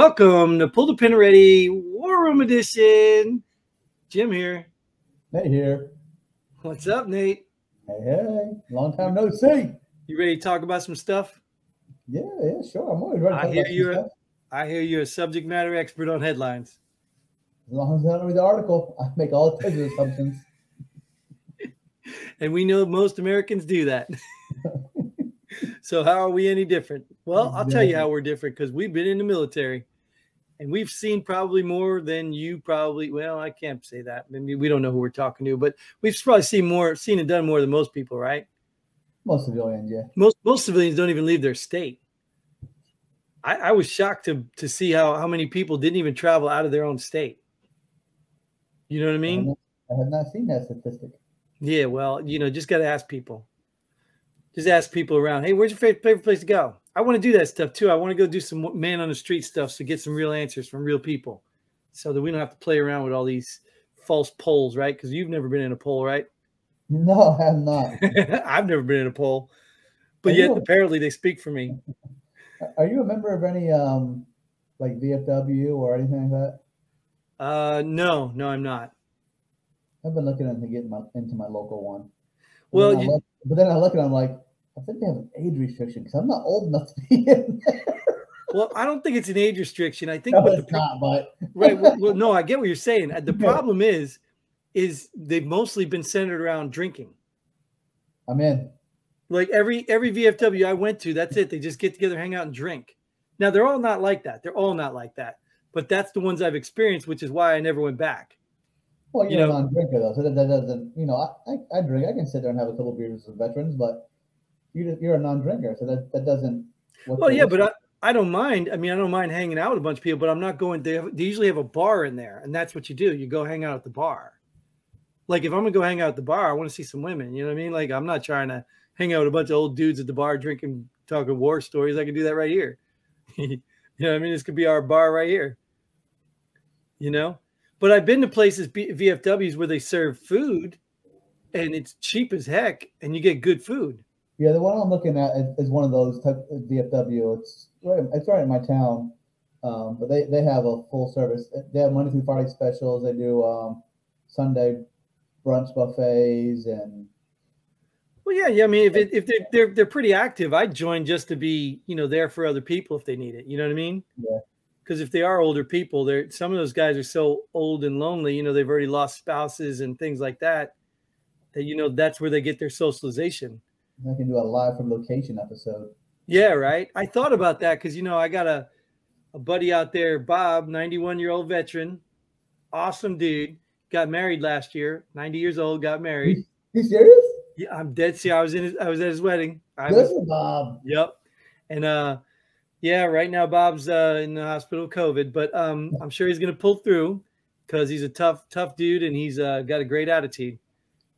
Welcome to Pull the Pin Ready War Room Edition. Jim here. Nate here. What's up, Nate? Hey, hey. Long time no see. You ready to talk about some stuff? Yeah, yeah, sure. I'm always ready I hear you're. I hear you're a subject matter expert on headlines. As long as I don't read the article, I make all types of assumptions. And we know most Americans do that. so how are we any different? Well, I'll tell you how we're different because we've been in the military and we've seen probably more than you probably well, I can't say that. maybe we don't know who we're talking to, but we've probably seen more, seen and done more than most people, right? Most civilians, yeah. most most civilians don't even leave their state. I, I was shocked to to see how how many people didn't even travel out of their own state. You know what I mean? I have not seen that statistic. Yeah. Well, you know, just got to ask people. Just ask people around. Hey, where's your favorite place to go? I want to do that stuff too. I want to go do some man on the street stuff to get some real answers from real people, so that we don't have to play around with all these false polls, right? Because you've never been in a poll, right? No, I have not. I've never been in a poll, but Are yet you- apparently they speak for me. Are you a member of any um like VFW or anything like that? Uh, no, no, I'm not. I've been looking into getting my into my local one. But Well, you- look, but then I look and I'm like, I think they have an age restriction because I'm not old enough to be in there. Well, I don't think it's an age restriction. I think No, what the not, but right. Well, well, no, I get what you're saying. The problem is, is they've mostly been centered around drinking. I'm in. Like every every VFW I went to, that's it. They just get together, hang out, and drink. Now they're all not like that. They're all not like that. But that's the ones I've experienced, which is why I never went back. Well, You you're know- a non-drinker though, so that, that doesn't, you know, I, I, I drink. I can sit there and have a couple beers with veterans, but you you're a non-drinker, so that that doesn't. Well, yeah, but? I, I don't mind. I mean, I don't mind hanging out with a bunch of people, but I'm not going. They, have, they usually have a bar in there, and that's what you do. You go hang out at the bar. Like if I'm gonna go hang out at the bar, I want to see some women. You know what I mean? Like I'm not trying to hang out with a bunch of old dudes at the bar drinking, talking war stories. I can do that right here. you know what I mean? This could be our bar right here. You know, but I've been to places B- VFWs where they serve food, and it's cheap as heck, and you get good food. Yeah, the one I'm looking at is, is one of those type of VFW. It's right. It's right in my town, um, but they they have a full service. They have Monday through Friday specials. They do um, Sunday brunch buffets and Well, yeah, yeah. I mean, if it, if they're, they're they're pretty active, I'd join just to be you know there for other people if they need it. You know what I mean? Yeah. Because if they are older people, they're some of those guys are so old and lonely. You know, they've already lost spouses and things like that. That you know that's where they get their socialization. I can do a live from location episode. Yeah, right. I thought about that because you know I got a a buddy out there, Bob, 91 year old veteran, awesome dude. Got married last year, 90 years old, got married. You serious? Yeah, I'm dead. See, I was in. His, I was at his wedding. I was Good Bob. Yep. And uh yeah, right now Bob's uh in the hospital with COVID, but um I'm sure he's gonna pull through because he's a tough, tough dude and he's uh got a great attitude.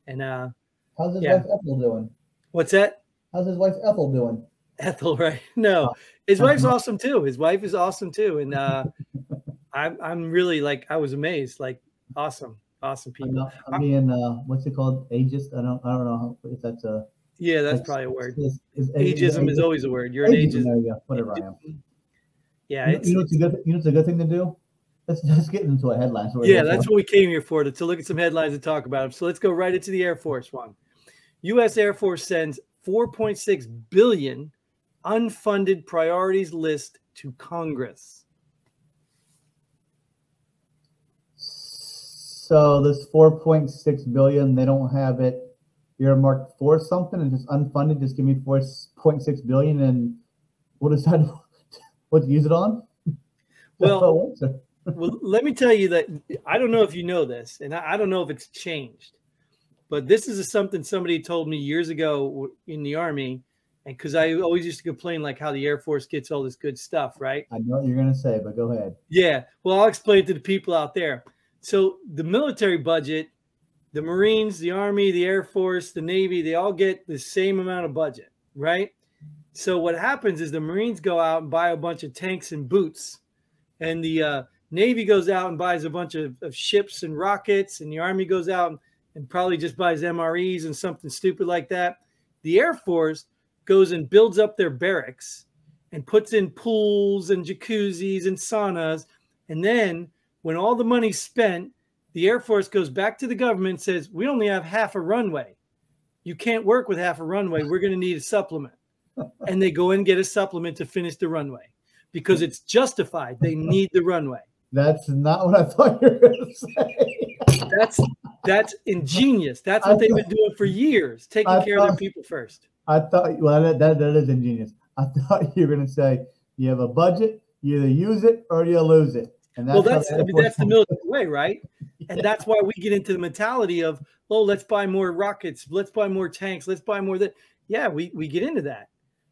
And uh How's his Yeah. wife Ethel doing? What's that? How's his wife Ethel doing? Ethel, right? No, his wife's awesome too. His wife is awesome too. And uh I'm I'm really like I was amazed, like awesome, awesome people. I'm being uh, what's it called? Ageist? I don't I don't know how, if that's a Yeah, that's That's- probably a word. Is, is, Ageism is always a word. You're an ageist. There you go. Whatever I am. Yeah, You know, it's you know what's a good you know what's a good thing to do? Let's let's get into a headline. So Yeah, that's for. what we came here for to, to look at some headlines and talk about them. So let's go right into the Air Force one. U.S. Air Force sends 4.6 billion unfunded priorities list to Congress. So this 4.6 billion, they don't have it earmarked for something and just unfunded. Just give me 4.6 billion and what is that? What to use it on? Well, That's how it works, or- well, let me tell you that I don't know if you know this, and I don't know if it's changed, but this is something somebody told me years ago in the Army, and because I always used to complain like how the Air Force gets all this good stuff, right? I know what you're gonna say, but go ahead. Yeah. Well, I'll explain it to the people out there. So the military budget, the Marines, the Army, the Air Force, the Navy, they all get the same amount of budget, right? So what happens is the Marines go out and buy a bunch of tanks and boots, and the uh, Navy goes out and buys a bunch of, of ships and rockets, and the Army goes out and, and probably just buys MREs and something stupid like that. The Air Force goes and builds up their barracks and puts in pools and jacuzzis and saunas. And then when all the money's spent, the Air Force goes back to the government and says, We only have half a runway. You can't work with half a runway. We're going to need a supplement. and they go and get a supplement to finish the runway because it's justified. They need the runway. That's not what I thought you were going to say. That's that's ingenious. That's what they've been doing for years, taking I care thought, of their people first. I thought, well, that, that, that is ingenious. I thought you were going to say you have a budget, you either use it or you lose it. And that's well, that's I mean, that's the military way, right? And that's why we get into the mentality of, oh, let's buy more rockets, let's buy more tanks, let's buy more that. Yeah, we we get into that.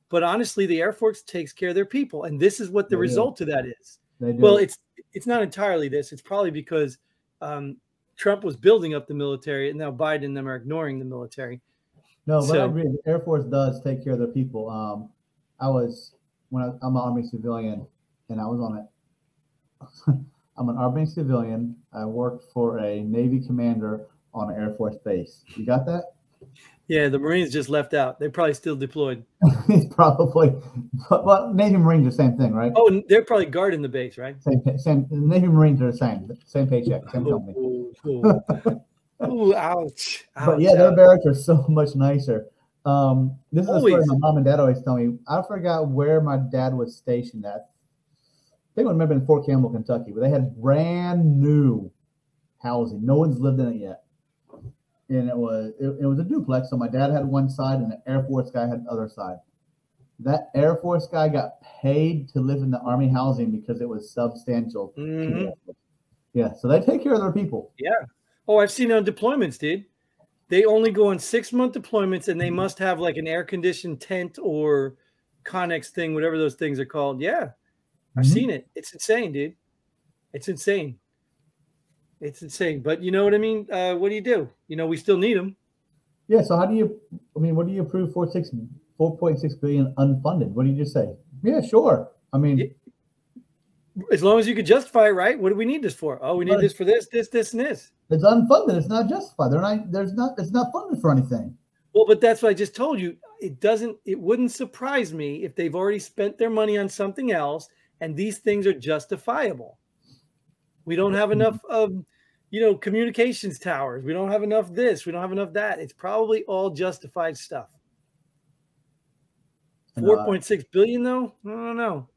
But honestly, the Air Force takes care of their people, and this is what the they result do. of that is. Well, it's it's not entirely this. It's probably because um, Trump was building up the military, and now Biden and them are ignoring the military. No, but so, I agree. The Air Force does take care of their people. Um, I was when I, am an Army civilian, and I was on it. I'm an Army civilian. I worked for a Navy commander on an Air Force base. You got that? Yeah, the Marines just left out. They're probably still deployed. It's probably, but, but Navy Marines are the same thing, right? Oh, they're probably guarding the base, right? Same, same. Navy Marines are the same, same paycheck, same company. Ooh, ooh, ooh ouch, ouch! But yeah, ouch. their barracks are so much nicer. Um, this is always. a story my mom and dad always tell me. I forgot where my dad was stationed at. I think I remember in Fort Campbell, Kentucky, but they had brand new housing. No one's lived in it yet and it was it, it, was a duplex. So my dad had one side, and the Air Force guy had the other side. That Air Force guy got paid to live in the Army housing because it was substantial. Mm-hmm. Yeah, so they take care of their people. Yeah. Oh, I've seen on deployments, dude. They only go on six month deployments, and they must have like an air conditioned tent or Connex thing, whatever those things are called. Yeah, I've mm-hmm. seen it. It's insane, dude. It's insane. It's insane. But you know what I mean? Uh, what do you do? You know, we still need them. Yeah. So how do you? I mean, what do you approve? Four six, four point six billion unfunded. What do you just say? Yeah, sure. I mean, as long as you could justify it, right? What do we need this for? Oh, we need this for this, this, this, and this. It's unfunded. It's not justified. They're not. There's not. It's not funded for anything. Well, but that's what I just told you. It doesn't. It wouldn't surprise me if they've already spent their money on something else, and these things are justifiable. We don't have enough of, you know, communications towers. We don't have enough this. We don't have enough that. It's probably all justified stuff. Uh, Four point six billion though. I don't know.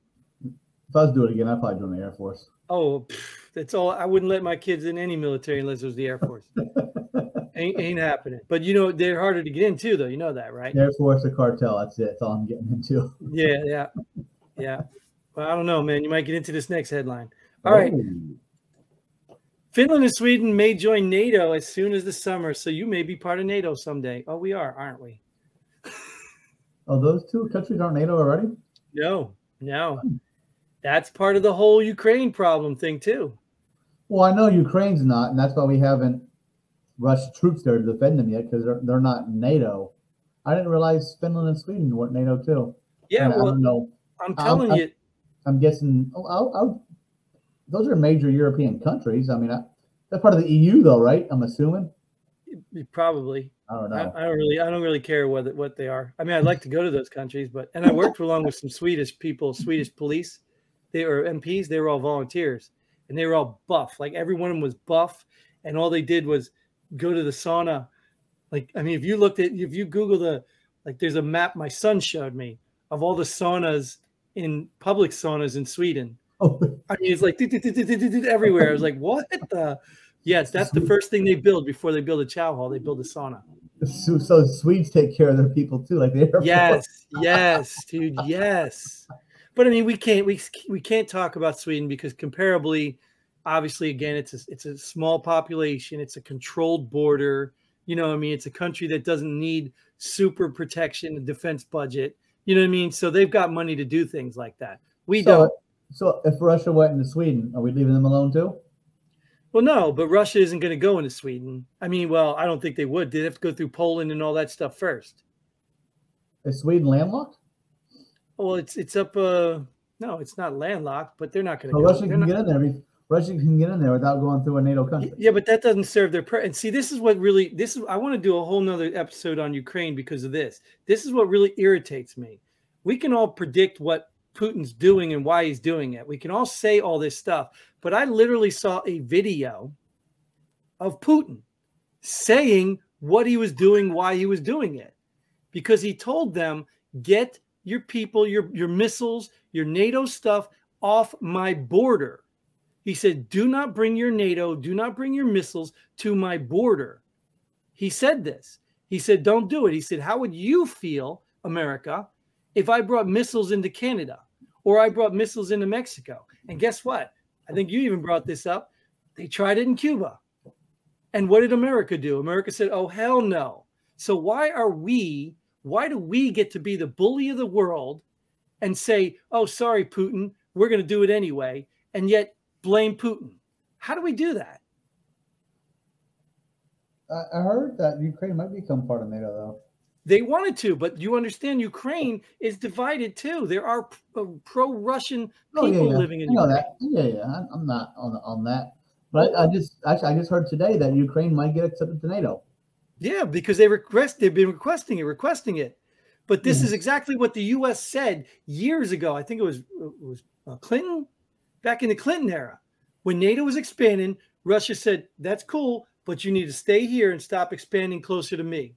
If I was doing it again, I'd probably join the Air Force. Oh, that's all. I wouldn't let my kids in any military unless it was the Air Force. ain't, ain't happening. But you know they're harder to get into though. You know that, right? Air Force, the cartel. That's it. That's all I'm getting into. yeah, yeah, yeah. Well, I don't know, man. You might get into this next headline. Oh. All oh. right. Finland and Sweden may join NATO as soon as the summer, so you may be part of NATO someday. Oh, we are, aren't we? oh, those two countries aren't NATO already? No, no. That's part of the whole Ukraine problem thing too. Well, I know Ukraine's not, and that's why we haven't rushed troops there to defend them yet because they're, they're not NATO. I didn't realize Finland and Sweden weren't NATO too. Yeah, and well, I am telling I'm, you. I'm guessing. Oh, I'll, I'll those are major European countries. I mean, I, they're part of the EU, though, right? I'm assuming. Probably. I don't know. I, I, don't really. I don't really care what what they are. I mean, I'd like to go to those countries, but and I worked along with some Swedish people, Swedish police. They were MPs. They were all volunteers, and they were all buff. Like every one of them was buff, and all they did was go to the sauna. Like I mean, if you looked at if you Google the like, there's a map my son showed me of all the saunas in public saunas in Sweden Oh. I mean, it's like everywhere. I was like, what the? Yes, that's the first thing they build before they build a chow hall. They build a sauna. So, so Swedes take care of their people too, like the airport. Yes, yes, dude, yes. But I mean, we can't we we can't talk about Sweden because comparably, obviously, again, it's a, it's a small population. It's a controlled border. You know, I mean, it's a country that doesn't need super protection and defense budget. You know what I mean? So they've got money to do things like that. We so, don't. So if Russia went into Sweden, are we leaving them alone too? Well, no, but Russia isn't going to go into Sweden. I mean, well, I don't think they would. They'd have to go through Poland and all that stuff first. Is Sweden landlocked? Well, it's it's up. Uh, no, it's not landlocked, but they're not going to. So go. Russia they're can not... get in there. Russia can get in there without going through a NATO country. Yeah, but that doesn't serve their purpose. And see, this is what really this is. I want to do a whole nother episode on Ukraine because of this. This is what really irritates me. We can all predict what Putin's doing and why he's doing it. We can all say all this stuff, but I literally saw a video of Putin saying what he was doing, why he was doing it, because he told them, "Get your people, your your missiles, your NATO stuff off my border." He said, "Do not bring your NATO, do not bring your missiles to my border." He said this. He said, "Don't do it." He said, "How would you feel, America, if I brought missiles into Canada or I brought missiles into Mexico?" And guess what? I think you even brought this up. They tried it in Cuba. And what did America do? America said, "Oh hell no." So why are we why do we get to be the bully of the world and say, "Oh, sorry Putin, we're going to do it anyway." And yet blame Putin. How do we do that? I, heard that Ukraine might become part of NATO, though. They wanted to, but you understand Ukraine is divided too. There are uh, pro-Russian people Oh, yeah, yeah. living in I know Ukraine. that. Yeah, yeah. I'm not on on that. But I, I just actually I just heard today that Ukraine might get accepted to NATO. Yeah, because they request they've been requesting it, requesting it. But this Mhm. is exactly what the U.S. said years ago. I think it was it was uh, Clinton back in the Clinton era when NATO was expanding. Russia said that's cool, but you need to stay here and stop expanding closer to me.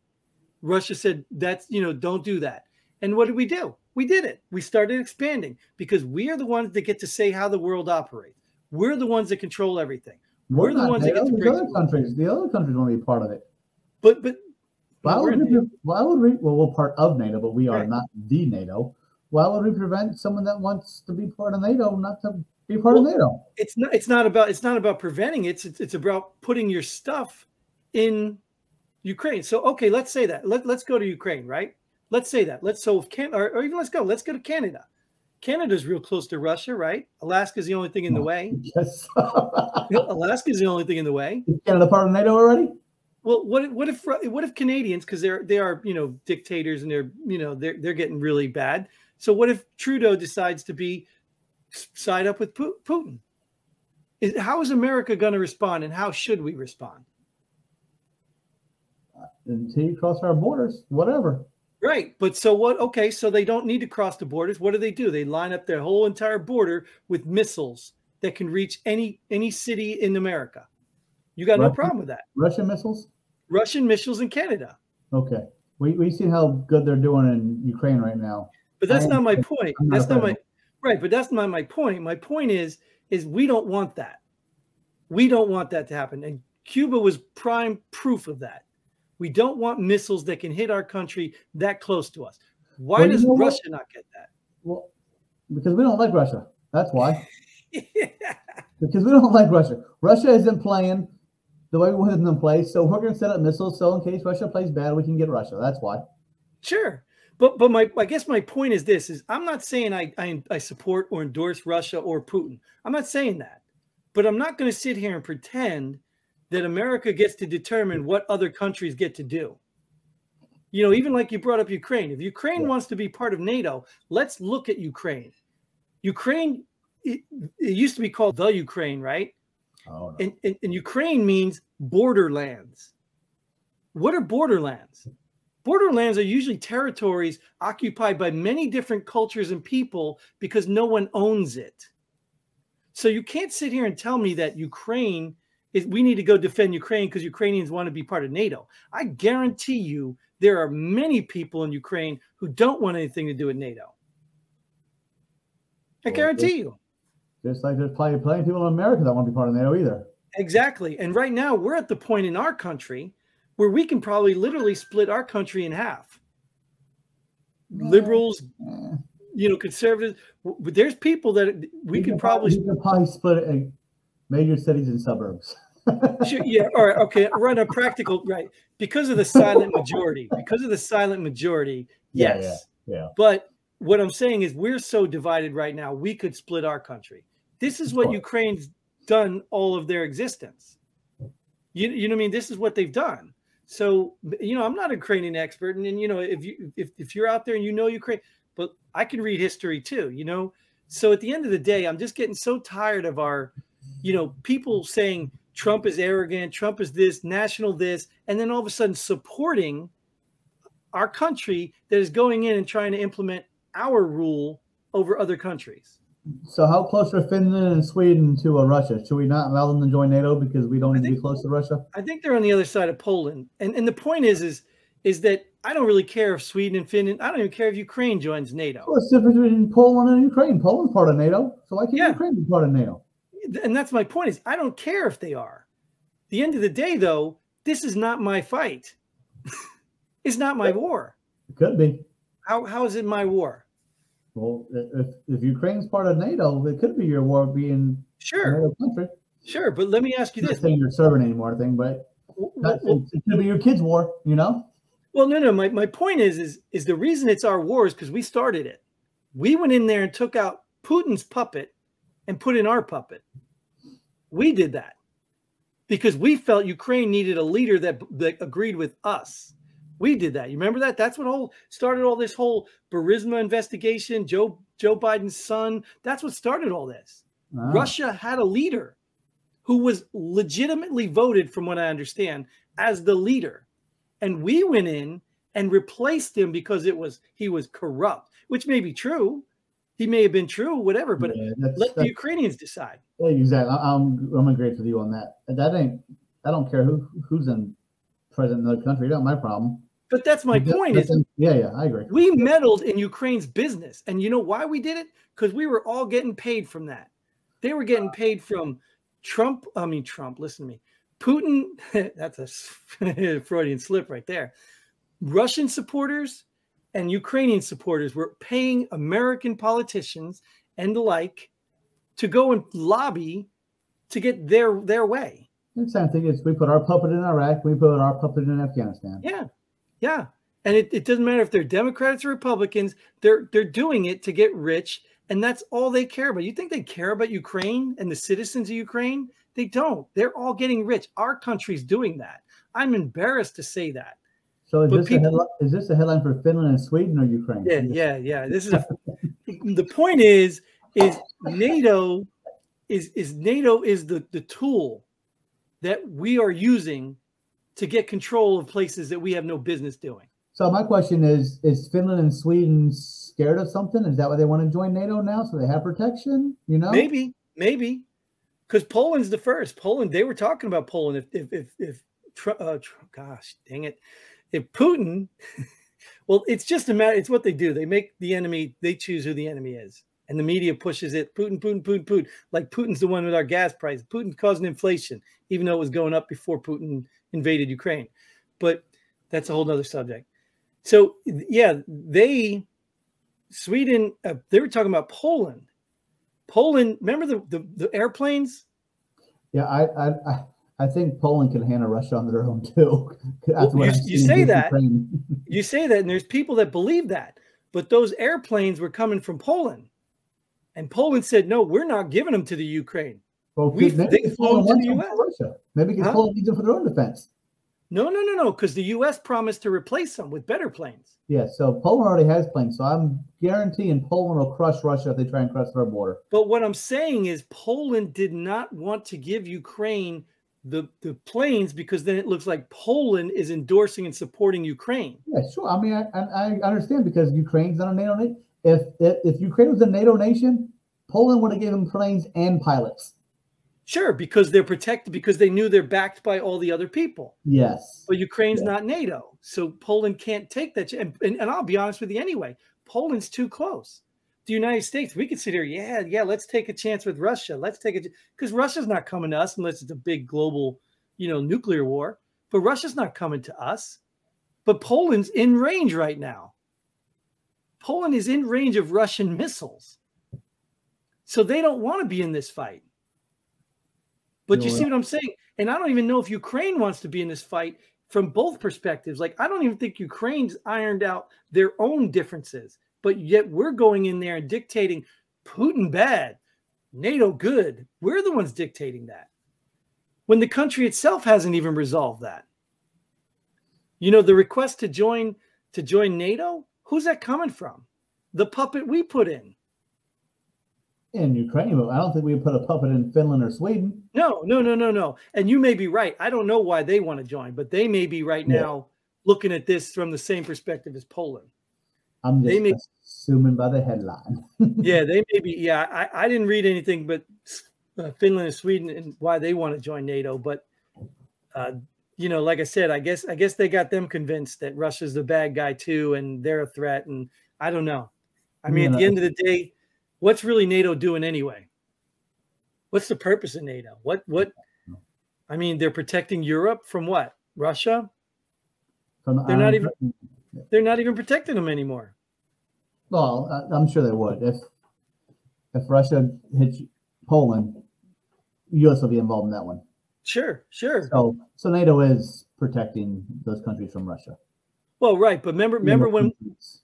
Russia said that's you know don't do that. And what did we do? We did it. We started expanding because we are the ones that get to say how the world operates. We're the ones that control everything. We're the not ones that get to break other countries. The other countries want to be part of it. But but Why would, we, why would we? Well, we're part of NATO, but we are Right. not the NATO. Why would we prevent someone that wants to be part of NATO not to be part of NATO? it's not it's not about it's not about preventing it. It's it's, it's about putting your stuff in Ukraine. So okay, let's say that. Let, let's go to Ukraine, right? Let's say that. Let's so if can or, or even let's go. Let's go to Canada. Canada's real close to Russia, right? Alaska's the only thing in the way. Yes. Alaska's the only thing in the way. Is Canada part of NATO already? Well, what if- what if what if Canadians because they're they are you know dictators and they're you know they're they're getting really bad. So what if Trudeau decides to be side up with Putin? Is, how is America going to respond, and how should we respond? Until you cross our borders, whatever. Right, but so what? Okay, so they don't need to cross the borders. What do they do? They line up their whole entire border with missiles that can reach any any city in America. You got no problem with that. Russian missiles? Russian missiles in Canada. Okay. We we see how good they're doing in Ukraine right now. But that's not my point. Not That's not my right. But that's not my point. My point is is we don't want that. We don't want that to happen. And Cuba was prime proof of that. We don't want missiles that can hit our country that close to us. Why Well, you does know what? Russia not get that? Well, because we don't like Russia. That's why. that? Because we don't like Russia. Russia isn't playing the way we wanted them to play. So we're going to set up missiles. So in case Russia plays bad, we can get Russia. That's why. Sure. But but my I guess my point is this is I'm not saying I, I I support or endorse Russia or Putin. I'm not saying that. But I'm not going to sit here and pretend that America gets to determine what other countries get to do. You know, even like you brought up Ukraine. If Ukraine Yeah. wants to be part of NATO, let's look at Ukraine. Ukraine it, it used to be called the Ukraine, right? Oh, no. and, and, and Ukraine means borderlands. What are borderlands? Borderlands are usually territories occupied by many different cultures and people because no one owns it. So you can't sit here and tell me that Ukraine is we need to go defend Ukraine because Ukrainians want to be part of NATO. I guarantee you there are many people in Ukraine who don't want anything to do with NATO. I guarantee you. Just like there's plenty, plenty of people in America that want to be part of NATO either. Exactly. And right now we're at the point in our country where we can probably literally split our country in half. Yeah. Liberals, Eh. you know, conservatives. But there's people that we could can probably, we can probably split it in major cities and suburbs. Sure, yeah. All right. Okay. Run a practical right because of the silent majority. Because of the silent majority. Yeah, yeah, Yes. yeah. But what I'm saying is we're so divided right now. We could split our country. This is what. Ukraine's done all of their existence. You, you know what I mean? This is what they've done. So, you know, I'm not a Ukrainian expert. And, and you know, if you if, if you're out there and you know Ukraine, but I can read history too, you know. So at the end of the day, I'm just getting so tired of our, you know, people saying Trump is arrogant, Trump is this, national this, and then all of a sudden supporting our country that is going in and trying to implement our rule over other countries. So how close are Finland and Sweden to uh, Russia? Should we not allow them to join NATO because we don't need to be close to Russia? I think they're on the other side of Poland. And and the point is is is that I don't really care if Sweden and Finland, I don't even care if Ukraine joins NATO. What's the difference between Poland and Ukraine? Poland's part of NATO. So why can't Yeah. Ukraine be part of NATO? And that's my point is I don't care if they are. The end of the day though, this is not my fight. it's not my war. It could be. How how is it my war? Well, if, if Ukraine's part of NATO, it could be your war being Sure, NATO country. sure. But let me ask you I'm not this. saying you're serving anymore thing, but W- that, w- it could be your kids' war, you know? Well, no, no. My, my point is, is, is the reason it's our war is because we started it. We went in there and took out Putin's puppet and put in our puppet. We did that because we felt Ukraine needed a leader that, that agreed with us. We did that. You remember that? That's what whole started all this whole Burisma investigation. Joe Joe Biden's son. That's what started all this. Ah, Russia had a leader who was legitimately voted, from what I understand, as the leader. And we went in and replaced him because it was he was corrupt, which may be true. He may have been true, whatever, but yeah, that's, let the Ukrainians decide. yeah, exactly. I- I'm I'm agreed with you on that. That ain't. I don't care who who's in president of the country. Not my problem. But that's my That- point is that's- yeah, yeah, I agree. we meddled in Ukraine's business. And you know why we did it? Because we were all getting paid from that. They were getting paid from Trump. I mean, Trump, listen to me. Putin, that's a Freudian slip right there. Russian supporters and Ukrainian supporters were paying American politicians and the like to go and lobby to get their their way. The same thing is we put our puppet in Iraq, we put our puppet in Afghanistan. Yeah. Yeah. And it, it doesn't matter if they're Democrats or Republicans, they're they're doing it to get rich, and that's all they care about. You think they care about Ukraine and the citizens of Ukraine? They don't. They're all getting rich. Our country's doing that. I'm embarrassed to say that. So is this, a headline, is this a headline for Finland and Sweden or Ukraine? Yeah, yeah, yeah. This is a, the point is is NATO is is NATO is the the tool that we are using to get control of places that we have no business doing. So my question is: Is Finland and Sweden scared of something? Is that why they want to join NATO now, so they have protection? You know, Maybe, maybe, because Poland's the first. Poland, they were talking about Poland. If if if, if uh, gosh, dang it, if Putin, well, it's just a matter. It's what they do. They make the enemy. They choose who the enemy is, and the media pushes it. Putin, Putin, Putin, Putin. Like Putin's the one with our gas price. Putin's causing inflation, even though it was going up before Putin invaded Ukraine. But that's a whole nother subject. So yeah, they Sweden. Uh, they were talking about Poland. Poland, remember the, the, the airplanes? yeah, I, I, I, I think Poland can handle Russia on their own too. That's Well, what you- you say that. You say that, and there's people that believe that, but those airplanes were coming from Poland. And Poland said, no, we're not giving them to the Ukraine. Well, We- maybe they flew Poland to the for Russia. Maybe because Huh? Poland needs them for their own defense. No, no, no, no, because the US promised to replace them with better planes. Yeah, so Poland already has planes, so I'm guaranteeing Poland will crush Russia if they try and cross their border. But what I'm saying is Poland did not want to give Ukraine the, the planes because then it looks like Poland is endorsing and supporting Ukraine. Yeah, sure. I mean, I, I, I understand because Ukraine's not a NATO nation. If, if if Ukraine was a NATO nation, Poland would have given them planes and pilots. Sure, because they're protected because they knew they're backed by all the other people. Yes. But Ukraine's Yeah. not NATO, so Poland can't take that. And, and, and I'll be honest with you anyway, Poland's too close. The United States, we could sit here, yeah, yeah, let's take a chance with Russia. Let's take it because Russia's not coming to us unless it's a big global, you know, nuclear war. But Russia's not coming to us. But Poland's in range right now. Poland is in range of Russian missiles. So they don't want to be in this fight. But you Yeah. see uh what I'm saying? And I don't even know if Ukraine wants to be in this fight from both perspectives. Like, I don't even think Ukraine's ironed out their own differences, but yet we're going in there and dictating Putin bad, NATO good. We're the ones dictating that when the country itself hasn't even resolved that. You know, the request to join to join NATO, who's that coming from? The puppet we put in. In Ukraine, but I don't think we put a puppet in Finland or Sweden. No, no, no, no, no. And you may be right. I don't know why they want to join, but they may be right Yeah. now looking at this from the same perspective as Poland. I'm just They may- assuming by the headline. yeah, they may be. Yeah, I, I didn't read anything but uh, Finland and Sweden and why they want to join NATO. But uh, you know, like I said, I guess I guess they got them convinced that Russia's the bad guy too, and they're a threat. And I don't know. I mean, at the end of the day, what's really NATO doing anyway? What's the purpose of NATO? What what? I mean, they're protecting Europe from what? Russia? From They're not even-. They're not even protecting them anymore. Well, I- I'm sure they would if if Russia hits Poland, U.S. will be involved in that one. Sure, sure. So, so NATO is protecting those countries from Russia. Well, right, but remember, remember when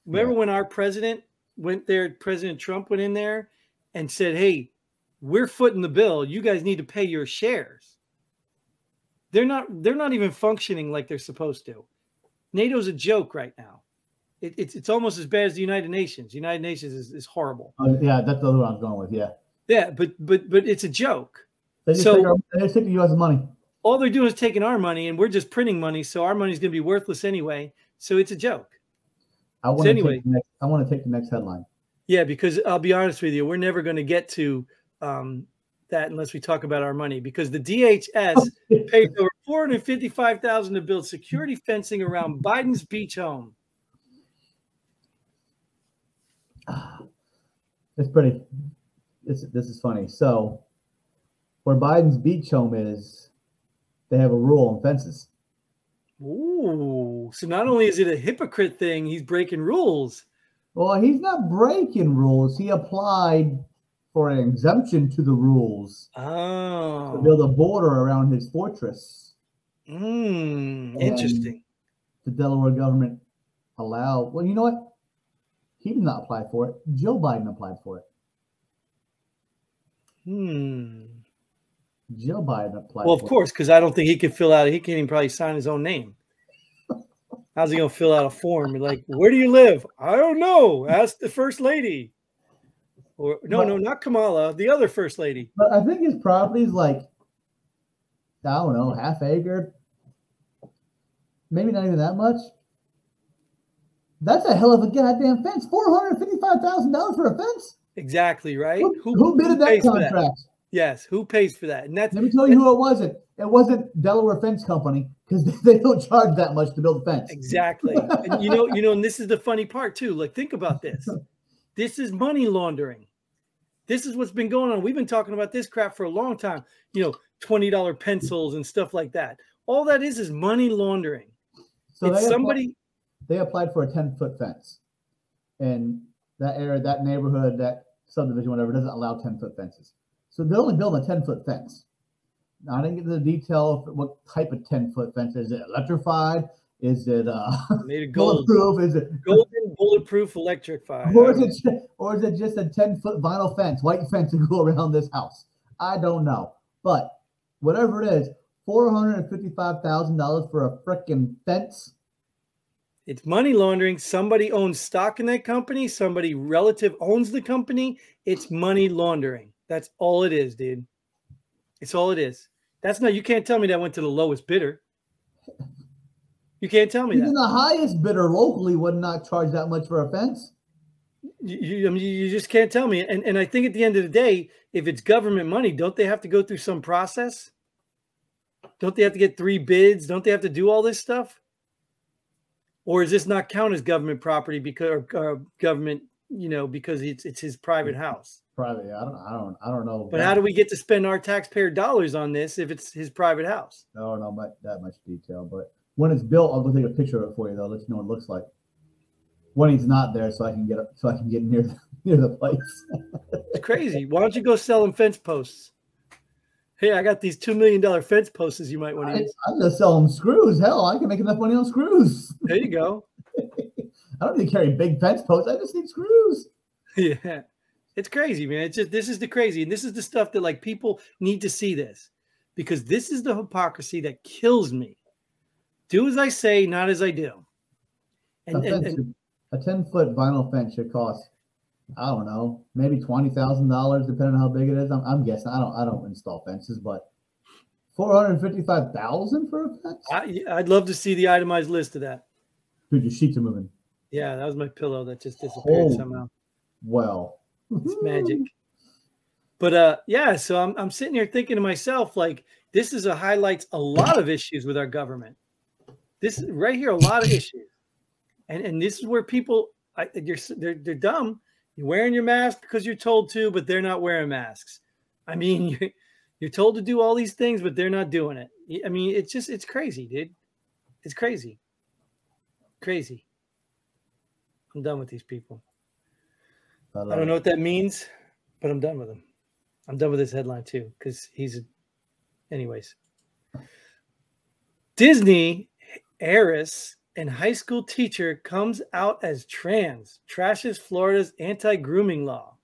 Remember when our president went there, President Trump went in there and said, Hey, we're footing the bill. You guys need to pay your shares. They're not they're not even functioning like they're supposed to. NATO's a joke right now. It, it's it's almost as bad as the United Nations. United Nations is, is horrible. Oh, yeah, that's the other one I'm going with. Yeah, Yeah, but but but it's a joke. they just So- take, our, they just take the U.S. money. All they're doing is taking our money and we're just printing money, so our money's gonna be worthless anyway. So it's a joke. I want to anyway- take the next, I want to take the next headline. Yeah, because I'll be honest with you, we're never going to get to um, that unless we talk about our money. Because the DHS paid over four hundred fifty-five thousand to build security fencing around Biden's beach home. It's pretty. This this is funny. So, where Biden's beach home is, they have a rule on fences. Ooh, so not only is it a hypocrite thing, he's breaking rules. Well, he's not breaking rules. He applied for an exemption to the rules to Oh, build a border around his fortress. mm, interesting. The Delaware government allowed. Well, you know what? He did not apply for it. Joe Biden applied for it. Hmm. Joe Biden applied. Well, of course, because I don't think he could fill out. He can't even probably sign his own name. How's he gonna fill out a form? Like, where do you live? I don't know. Ask the first lady. Or no, no, not Kamala, the other first lady. But I think his property is like, I don't know, half acre. Maybe not even that much. That's a hell of a goddamn fence. Four hundred fifty-five thousand dollars for a fence. Exactly, right? Who, who bidded that pays for contract? Yes, who pays for that? And that's Let me tell you who it wasn't. It wasn't Delaware Fence Company because they don't charge that much to build a fence. exactly. And you know, you know, and this is the funny part too. Like, think about this. This is money laundering. This is what's been going on. We've been talking about this crap for a long time. You know, twenty dollar pencils and stuff like that. All that is is money laundering. So it's somebody. They applied for a 10 foot fence. And that area, that neighborhood, that subdivision, whatever, doesn't allow 10 foot fences. So they're only building a 10 foot fence. Now, I didn't get into the detail of what type of 10 foot fence. Is it electrified? Is it uh, made of gold, bulletproof? Is it golden bulletproof electric fire. or is it or is it just a 10 foot vinyl fence, white fence to go around this house? I don't know. But whatever it is, $455,000 for a freaking fence. It's money laundering. Somebody owns stock in that company. Somebody relative owns the company. It's money laundering. That's all it is, dude. It's all it is. That's not. You can't tell me that went to the lowest bidder. You can't tell me Even that. the highest bidder locally would not charge that much for a fence. You, you, I mean, you just can't tell me. And and I think at the end of the day, if it's government money, don't they have to go through some process? Don't they have to get three bids? Don't they have to do all this stuff? Or is this not count as government property because or, uh, government, you know, because it's it's his private house? Private, I don't, I don't, I don't know. But how do we get to spend our taxpayer dollars on this if it's his private house? I don't know much, that much detail. But when it's built, I'll go take a picture of it for you. Though, let you know what it looks like. When he's not there, so I can get so I can get near the, near the place. It's crazy. Why don't you go sell them fence posts? Hey, I got these two million dollar fence posts you might want to use. I'm just selling screws. Hell, I can make enough money on screws. There you go. I don't need to carry big fence posts. I just need screws. Yeah. It's crazy, man. It's just this is the crazy, and this is the stuff that like people need to see this because this is the hypocrisy that kills me. Do as I say, not as I do. And, and, fence and should- a ten foot vinyl fence should cost, I don't know, maybe twenty thousand dollars, depending on how big it is. I'm, I'm guessing. I don't, I don't install fences, but four hundred fifty five thousand for a fence. I, I'd love to see the itemized list of that. Dude, your sheets are moving. Yeah, that was my pillow that just disappeared Oh. somehow. Well, It's magic. But uh yeah, so I'm I'm sitting here thinking to myself, like, this is a highlights a lot of issues with our government. This is right here, a lot of issues. And and this is where people I, you're they're they're dumb. You're wearing your mask because you're told to, but they're not wearing masks. I mean, you're, you're told to do all these things, but they're not doing it. I mean, it's just it's crazy, dude. It's crazy. Crazy. I'm done with these people. love I don't it. know what that means, but I'm done with him. I'm done with this headline too, because he's a anyways. Disney heiress and high school teacher comes out as trans, trashes Florida's anti-grooming law.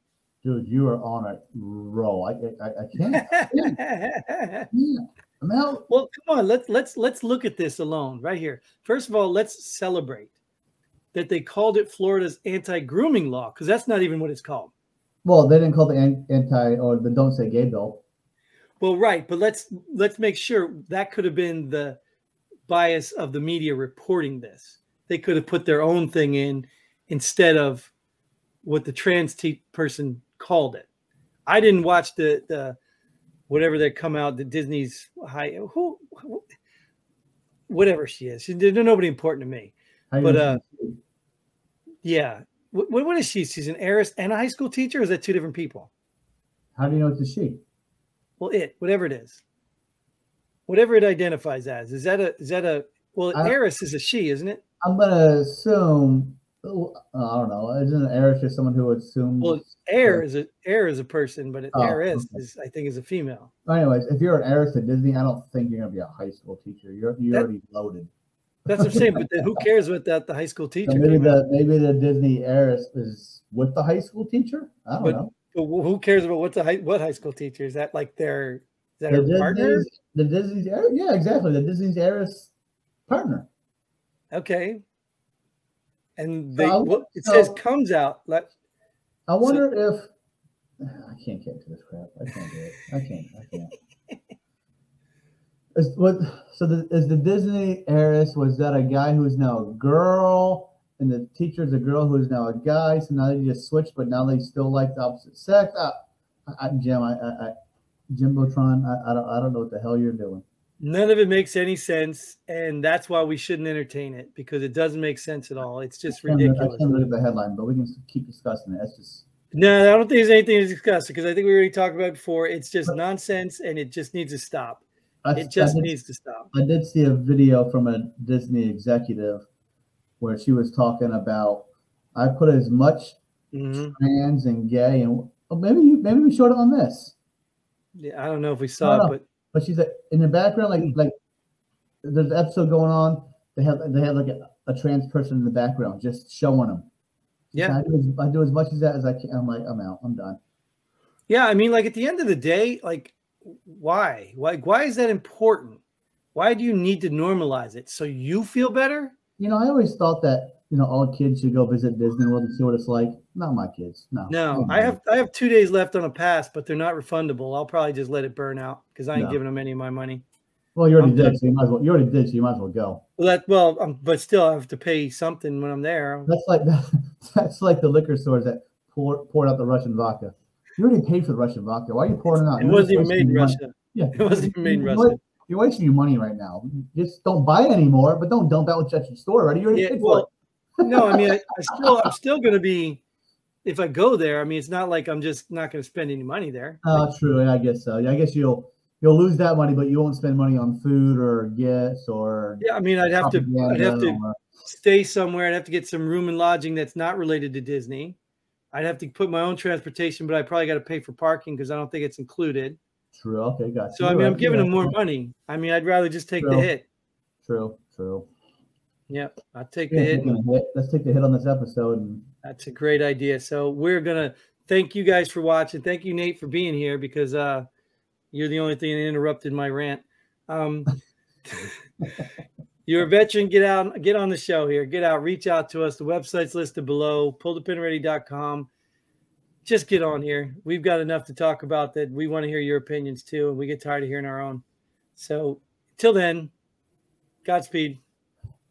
dude, you are on a roll. I, I, I can't. Yeah. I'm out. well, come on, let's let's let's look at this alone right here. First of all, let's celebrate that they called it Florida's anti-grooming law, because that's not even what it's called. Well, they didn't call the anti or the don't say gay bill. Well, right, but let's let's make sure that could have been the bias of the media reporting this. They could have put their own thing in instead of what the trans te- person called it. I didn't watch the the whatever that come out the Disney's high who, who whatever she is. She, there's nobody important to me. You But, uh, Yeah. What, what is she? She's an heiress and a high school teacher. Or is that two different people? how do you know it's a she? Well, it whatever it is, whatever it identifies as, is that a is that a well? I- heiress is a she, isn't it? I'm gonna assume. oh, I don't know. Isn't an heiress just someone who assumes? Well, heir is a heir is a person, but an Oh, heiress okay. is I think is a female. Anyways, if you're an heiress at Disney, I don't think you're gonna be a high school teacher. You're you're That- already loaded. That's what I'm saying. But then who cares what that the high school teacher? So maybe came out? the maybe the Disney heiress is with the high school teacher. I don't But know. But who cares about what's a high what high school teacher? Is that like their that The her partner? Disney's, the Disney's yeah, exactly. The Disney's heiress partner. Okay. And So they I- what it says comes out. Let, I wonder if I can't get to this crap. I can't do it. I can't. I can't. Is what? So the, is the Disney heiress? Was that a guy who is now a girl, and the teacher is a girl who is now a guy? So now they just switched, but now they still like the opposite sex. I, I, Jim, I, I Jimbotron, I, I don't, I don't know what the hell you're doing. none of it makes any sense, and that's why we shouldn't entertain it because it doesn't make sense at all. It's just I look- I ridiculous. can't look at the headline, but we can keep discussing it. That's just No, I don't think there's anything to discuss because I think we already talked about it before. It's just nonsense and it just needs to stop. I, It just did- needs to stop. I did see a video from a Disney executive where she was talking about I put as much Mhm. trans and gay and oh, maybe you, maybe we showed it on this, Yeah, I don't know if we saw No, it, no. but but she's like in the background like like there's an episode going on. They have they have like a, a trans person in the background just showing them. yeah, I do, as, I do as much as that as I can. I'm like I'm out. I'm done. yeah. I mean, like at the end of the day, like why, why, why is that important? Why do you need to normalize it so you feel better? You know, I always thought that you know all kids should go visit Disney World and see what it's like. Not my kids. No. No, I have I have two days left on a pass, but they're not refundable. I'll probably just let it burn out because I ain't No. giving them any of my money. Well, you already I'm did. done. So you might as well. You already did. So you might as well go. Well, that well, um, but still, I have to pay something when I'm there. That's like that's like the liquor stores that pour poured out the Russian vodka. You already paid for the Russian vodka. Why are you pouring it out? It You're wasn't even made in money. Russia. Yeah, It wasn't even made in Russia. You're wasting your money right now. Just don't buy it anymore, but don't dump out what's at your store already. You already Yeah, paid for it. well, no, I mean, I, I still, I'm still going to be. If I go there, I mean, it's not like I'm just not going to spend any money there. Oh, true. Yeah, I guess so. Yeah, I guess you'll you'll lose that money, but you won't spend money on food or gifts or Yeah, I mean, I'd have to, I'd have to or- stay somewhere. I'd have to get some room and lodging that's not related to Disney. I'd have to put my own transportation, but I probably got to pay for parking because I don't think it's included. True. Okay, got So. I mean, I'm giving Yeah, them more money. I mean, I'd rather just take the hit. True. True. Yep, I'll take the Yeah, hit. and- hit. Let's take the hit on this episode and That's a great idea. So we're gonna thank you guys for watching. Thank you, Nate, for being here because uh, you're the only thing that interrupted my rant. Um, you're a veteran. Get out, get on the show here. Get out, reach out to us. The website's listed below. PullThePinReady.com. Just get on here. We've got enough to talk about that. We want to hear your opinions too, and we get tired of hearing our own. So till then, Godspeed